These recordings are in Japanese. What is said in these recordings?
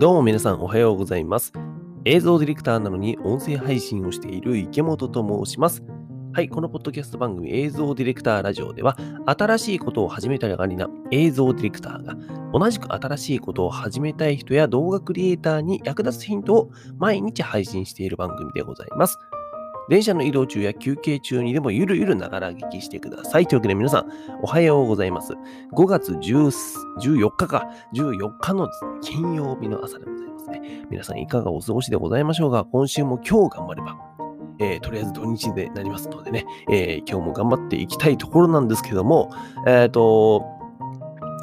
どうも皆さんおはようございます。映像ディレクターなのに音声配信をしている池本と申します。はい、このポッドキャスト番組映像ディレクターラジオでは新しいことを始めたがりな映像ディレクターが同じく新しいことを始めたい人や動画クリエイターに役立つヒントを毎日配信している番組でございます。電車の移動中や休憩中にでもゆるゆるながら聞きしてください。というわけで皆さん、おはようございます。5月14日か、14日の、金曜日の朝でございますね。皆さんいかがお過ごしでございましょうか？今週も今日頑張れば、えーとりあえず土日でなりますのでね、えー今日も頑張っていきたいところなんですけども、えっ、と、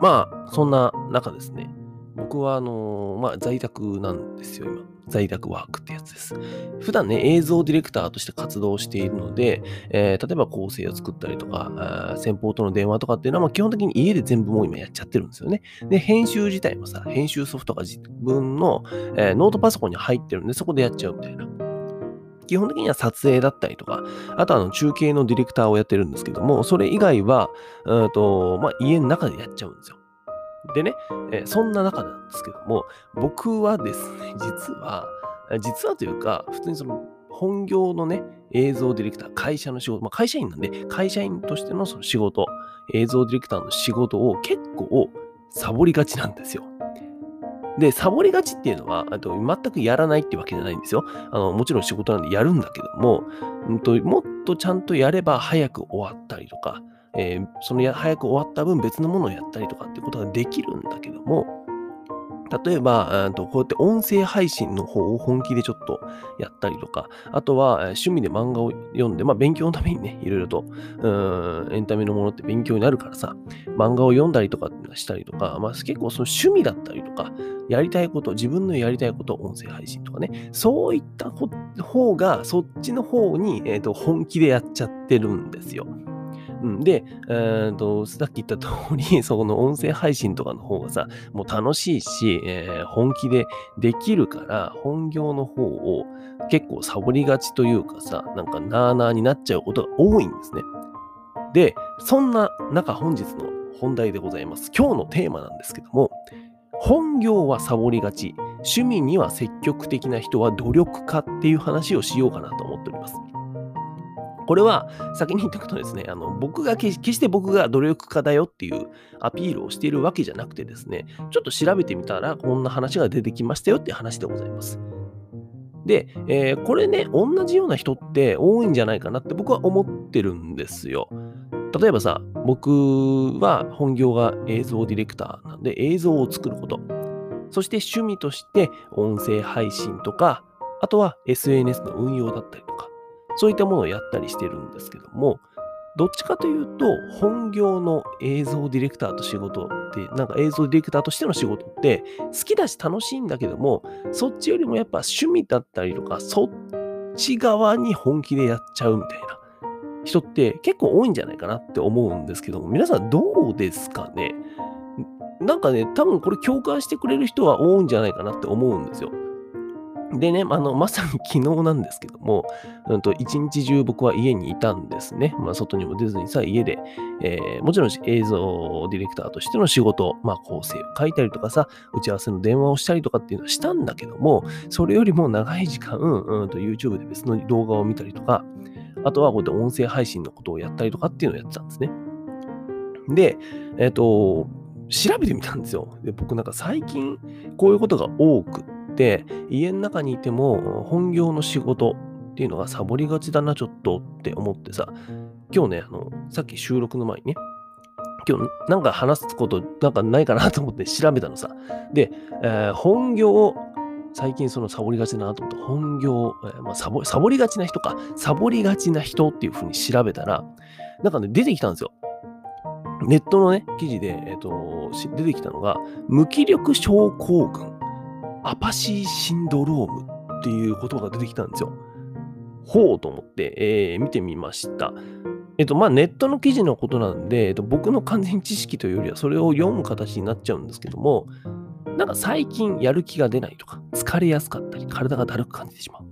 まあ、そんな中ですね、僕はあのまあ、在宅なんですよ、今。在宅ワークってやつです。普段ね、映像ディレクターとして活動しているので、えー例えば構成を作ったりとか、先方との電話とかっていうのは、まあ、基本的に家で全部もう今やっちゃってるんですよね。で、編集自体もさ、編集ソフトが自分の、えーノートパソコンに入ってるんで、そこでやっちゃうみたいな。基本的には撮影だったりとか、あとあの中継のディレクターをやってるんですけども、それ以外は、うんとまあ、家の中でやっちゃうんですよ。でね、えそんな中なんですけども、僕はですね、実は、実はというか、普通にその本業のね、映像ディレクター、会社の仕事、まあ、会社員なんで、会社員としてのその仕事、映像ディレクターの仕事を結構サボりがちなんですよ。で、サボりがちっていうのは、あと全くやらないってわけじゃないんですよ。あのもちろん仕事なんでやるんだけども、うんと、もっとちゃんとやれば早く終わったりとか、えーそのや早く終わった分別のものをやったりとかってことができるんだけども、例えば、うんとこうやって音声配信の方を本気でちょっとやったりとか、あとは趣味で漫画を読んで、まあ勉強のためにね、いろいろと、うん、エンタメのものって勉強になるからさ、漫画を読んだりとかしたりとか、まあ結構その趣味だったりとか、やりたいこと、自分のやりたいこと、音声配信とかね、そういった方が、そっちの方に、えーと本気でやっちゃってるんですよ。うん、で、えーと、さっき言った通り、そこの音声配信とかの方がさ、もう楽しいし、えー本気でできるから、本業の方を結構サボりがちというかさ、なんかなーなーになっちゃうことが多いんですね。で、そんな中、本日の本題でございます。今日のテーマなんですけども、本業はサボりがち、趣味には積極的な人は努力家っていう話をしようかなと思っております。これは先に言っておくとですね、あの僕が決して僕が努力家だよっていうアピールをしているわけじゃなくてですね、ちょっと調べてみたらこんな話が出てきましたよって話でございます。で、えーこれね、同じような人って多いんじゃないかなって僕は思ってるんですよ。例えばさ、僕は本業が映像ディレクターなんで映像を作ること。そして趣味として音声配信とか、あとは SNS の運用だったりとか、そういったものをやったりしてるんですけども、どっちかというと、本業の映像ディレクターと仕事って、なんか映像ディレクターとしての仕事って、好きだし楽しいんだけども、そっちよりもやっぱ趣味だったりとか、そっち側に本気でやっちゃうみたいな人って結構多いんじゃないかなって思うんですけども、皆さんどうですかね？なんかね、多分これ共感してくれる人は多いんじゃないかなって思うんですよ。でね、あの、まさに昨日なんですけども、うんと、一日中僕は家にいたんですね。まあ、外にも出ずにさ、家で、えーもちろん映像ディレクターとしての仕事、まあ、構成を書いたりとかさ、打ち合わせの電話をしたりとかっていうのはしたんだけども、それよりも長い時間、うんと、YouTube で別の動画を見たりとか、あとはこうやって音声配信のことをやったりとかっていうのをやってたんですね。で、えっ、と、調べてみたんですよ。で、僕なんか最近こういうことが多くって、家の中にいても本業の仕事っていうのがサボりがちだな、ちょっとって思ってさ、今日ね、あの、さっき収録の前にね、今日なんか話すことなんかないかなと思って 調べたのさ。で、えー本業を、最近そのサボりがちだなと思って、本業、えーまあ、サボサボりがちな人か、サボりがちな人っていうふうに調べたら、なんかね、出てきたんですよ。ネットのね、記事で、えっ、と、出てきたのが、無気力症候群、アパシーシンドロームっていうことが出てきたんですよ。ほうと思って、えー見てみました。えっと、まあ、ネットの記事のことなんで、えっと、僕の完全知識というよりは、それを読む形になっちゃうんですけども、なんか最近やる気が出ないとか、疲れやすかったり、体がだるく感じてしまう。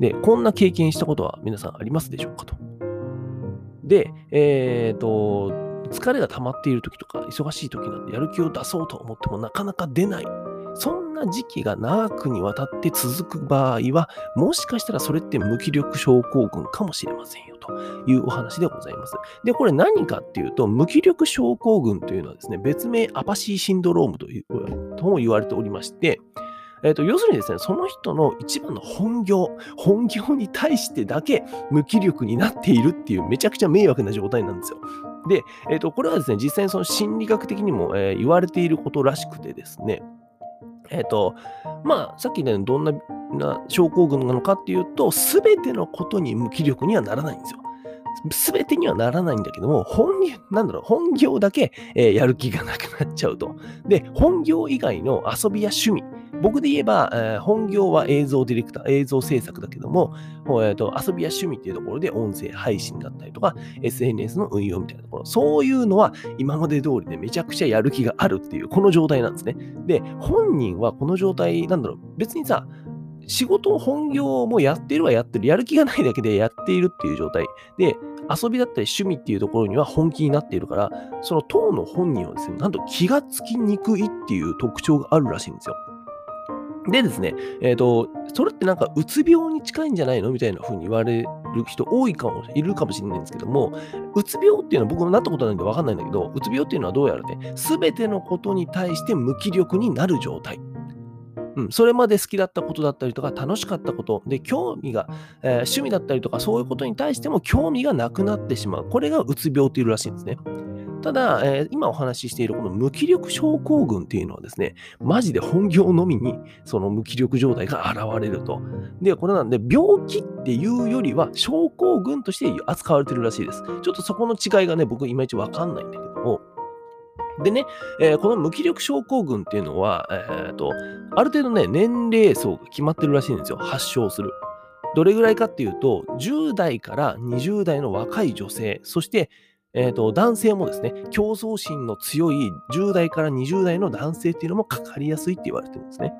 で、こんな経験したことは皆さんありますでしょうかと。で、えっ、と、疲れが溜まっている時とか、忙しい時なんで、やる気を出そうと思ってもなかなか出ない。そんな時期が長くにわたって続く場合は、もしかしたらそれって無気力症候群かもしれませんよというお話でございます。で、これ何かっていうと、無気力症候群というのはですね、別名アパシーシンドロームというとも言われておりまして、え、ー、と、要するにですね、その人の一番の本業、本業に対してだけ無気力になっているっていうめちゃくちゃ迷惑な状態なんですよ。で、えっ、ー、と、これはですね、実際にその心理学的にも、えー、言われていることらしくてですね、えっ、と、まあ、さっきね、どんなな症候群なのかっていうと、すべてのことに無気力にはならないんですよ。すべてにはならないんだけども、本業、なんだろう、本業だけ、えー、やる気がなくなっちゃうと。で、本業以外の遊びや趣味、僕で言えば、えー、本業は映像ディレクター、映像制作だけども、えーと、遊びや趣味っていうところで音声配信だったりとか、SNS の運用みたいなところ、そういうのは今まで通りでめちゃくちゃやる気があるっていう、この状態なんですね。で、本人はこの状態、なんだろう、別にさ、仕事を本業もやってるはやってる。やる気がないだけでやっているっていう状態。で、遊びだったり趣味っていうところには本気になっているから、その当の本人はですね、なんと気がつきにくいっていう特徴があるらしいんですよ。でですね、えっ、ー、と、それってなんかうつ病に近いんじゃないのみたいな風に言われる人多いかも、いるかもしれないんですけども、うつ病っていうのは僕もなったことないんでわかんないんだけど、うつ病っていうのはどうやらね、すべてのことに対して無気力になる状態。うん、それまで好きだったことだったりとか、楽しかったこと、で、興味が、えー、趣味だったりとか、そういうことに対しても興味がなくなってしまう。これがうつ病っていうらしいんですね。ただ、えー、今お話ししているこの無気力症候群っていうのはですね、マジで本業のみにその無気力状態が現れると。で、これなんで病気っていうよりは症候群として扱われてるらしいです。ちょっとそこの違いがね、僕いまいちわかんないんだけども、でね、えー、この無気力症候群っていうのは、えーと、ある程度ね、年齢層が決まってるらしいんですよ、発症する。どれぐらいかっていうと、10代から20代の若い女性、そしてえーと、男性もですね、競争心の強い10代から20代の男性っていうのもかかりやすいって言われてるんですね。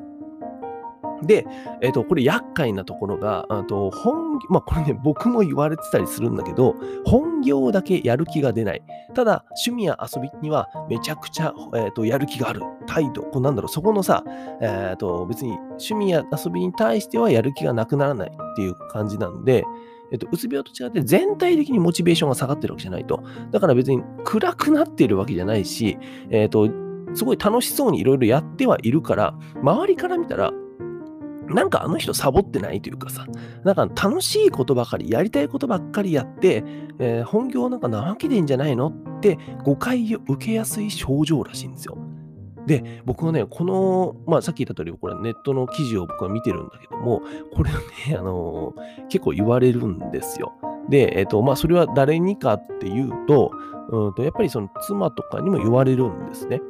で、えっ、ー、と、これ厄介なところが、あと本、まあこれね、僕も言われてたりするんだけど、本業だけやる気が出ない。ただ、趣味や遊びにはめちゃくちゃ、えーと、やる気がある。態度、こうなんだろう、そこのさ、えっ、ー、と、別に趣味や遊びに対してはやる気がなくならないっていう感じなんで、えっと、うつ病と違って全体的にモチベーションが下がってるわけじゃないと。だから別に暗くなっているわけじゃないし、えっと、すごい楽しそうにいろいろやってはいるから、周りから見たら、なんかあの人サボってないというかさ、なんか楽しいことばかり、やりたいことばっかりやって、えー、本業なんか怠けてんじゃないのって誤解を受けやすい症状らしいんですよ。で、僕はね、この、まあさっき言った通り、これネットの記事を僕は見てるんだけども、これはね、あのー、結構言われるんですよ。で、えっ、ー、と、まあそれは誰にかっていうと、うんとやっぱりその妻とかにも言われるんですね。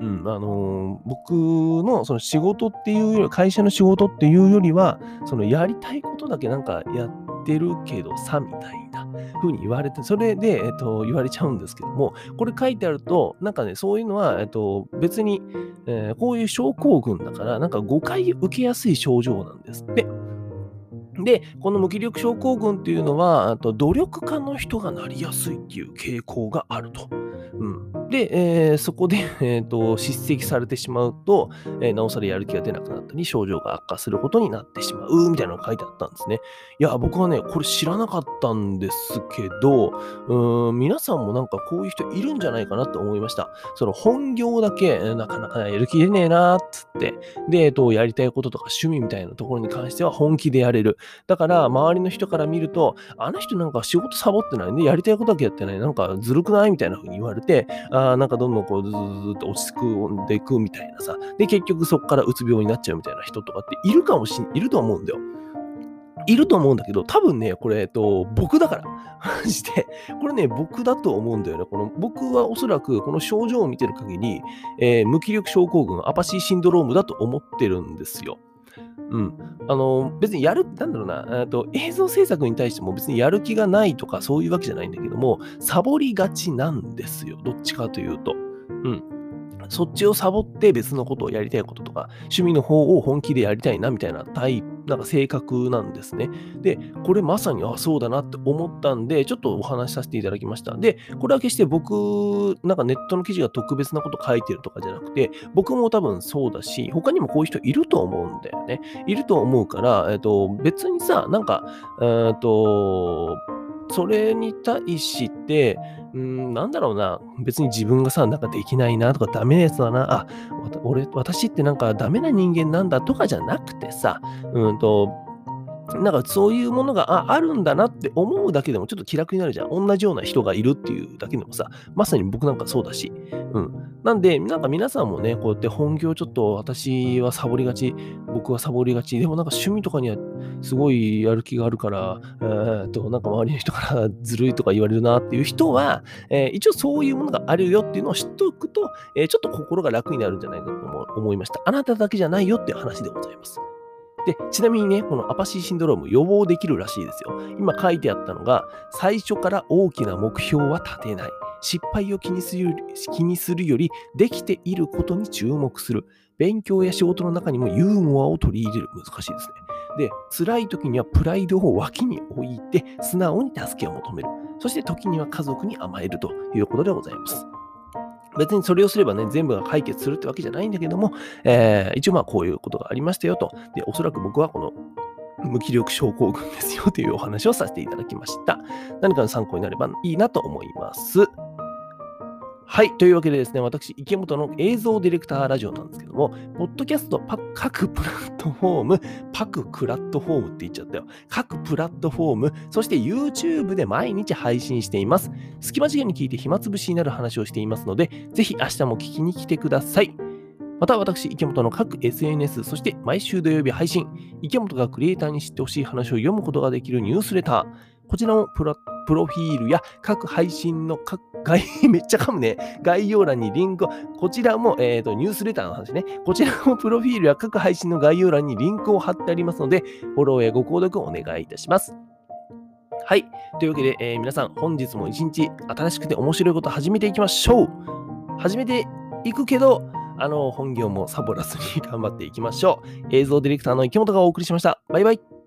うん、あのー、僕のその仕事っていうより、会社の仕事っていうよりは、そのやりたいことだけなんかやってるけどさ、みたいな風に言われて、それで、えっと、言われちゃうんですけども、これ書いてあると、なんかね、そういうのは、えっと、別に、えー、こういう症候群だから、なんか誤解受けやすい症状なんですって。で、この無気力症候群っていうのは、あと努力家の人がなりやすいっていう傾向があると。うん、で、えー、そこで、えーと、叱責されてしまうと、えー、なおさらやる気が出なくなったり、症状が悪化することになってしまうみたいなのが書いてあったんですね。いや、僕はね、これ知らなかったんですけど、うん、皆さんもなんかこういう人いるんじゃないかなと思いました。その本業だけ、なかなかやる気出ねえなーっつって、で、えーと、やりたいこととか趣味みたいなところに関しては本気でやれる。だから、周りの人から見ると、あの人なんか仕事サボってないね、やりたいことだけやってない、なんかずるくない？みたいな風に言われて、あなんかどんどんこうずーっと落ち着くんでいくみたいなさ。で、結局そこからうつ病になっちゃうみたいな人とかっているかもしん、いると思うんだよ。いると思うんだけど、多分ね、これ、えっと、僕だから。マジで。これね、僕だと思うんだよね。この、僕はおそらく、この症状を見てる限り、えー、無気力症候群、アパシーシンドロームだと思ってるんですよ。うん。あの、別にやる、なんだろうな、と映像制作に対しても別にやる気がないとかそういうわけじゃないんだけども、サボりがちなんですよ。どっちかというと。うん。そっちをサボって別のことをやりたいこととか、趣味の方を本気でやりたいなみたいなタイプなんか性格なんですね。で、これまさに、あ、そうだなって思ったんで、ちょっとお話しさせていただきました。で、これは決して僕、なんかネットの記事が特別なこと書いてるとかじゃなくて、僕も多分そうだし、他にもこういう人いると思うんだよね。いると思うから、えっ、と、別にさ、なんか、えっ、と、それに対して、うん、なんだろうな、別に自分がさ、なんかできないなとか、ダメなやつだな、あ、俺、私ってなんかダメな人間なんだとかじゃなくてさ、うんと、なんかそういうものがああるんだなって思うだけでもちょっと気楽になるじゃん。同じような人がいるっていうだけでもさ、まさに僕なんかそうだし。うん。なんで、なんか皆さんもね、こうやって本業ちょっと私はサボりがち、僕はサボりがち、でもなんか趣味とかにはすごいやる気があるから、えー、と、なんか周りの人から ずるいとか言われるなっていう人は、えー、一応そういうものがあるよっていうのを知っておくと、えー、ちょっと心が楽になるんじゃないかと思いました。あなただけじゃないよっていう話でございます。で、ちなみにね、このアパシーシンドローム予防できるらしいですよ。今書いてあったのが、最初から大きな目標は立てない。失敗を気にする気にするより、できていることに注目する。勉強や仕事の中にもユーモアを取り入れる。難しいですね。で、辛い時にはプライドを脇に置いて、素直に助けを求める。そして時には家族に甘えるということでございます。別にそれをすればね、全部が解決するってわけじゃないんだけども、えー、一応まあこういうことがありましたよと。で、おそらく僕はこの無気力症候群ですよというお話をさせていただきました。何かの参考になればいいなと思います。はい。というわけでですね、私、池本の映像ディレクターラジオなんですけども、ポッドキャスト、各プラットフォーム、各クラットフォームって言っちゃったよ。各プラットフォーム、そして YouTube で毎日配信しています。隙間時間に聞いて暇つぶしになる話をしていますので、ぜひ明日も聞きに来てください。また私、池本の各 SNS、そして毎週土曜日配信、池本がクリエイターに知ってほしい話を読むことができるニュースレター、こちらもプラットプロフィールや各配信の各概、めっちゃ噛むね。概要欄にリンクを、こちらも、えーと、ニュースレターの話ね。こちらも プロフィールや各配信の概要欄にリンクを貼ってありますので、フォローやご購読お願いいたします。はい。というわけで、えー、皆さん、本日も一日新しくて面白いこと始めていきましょう。始めていくけど、あの、本業もサボらずに頑張っていきましょう。映像ディレクターの池本がお送りしました。バイバイ。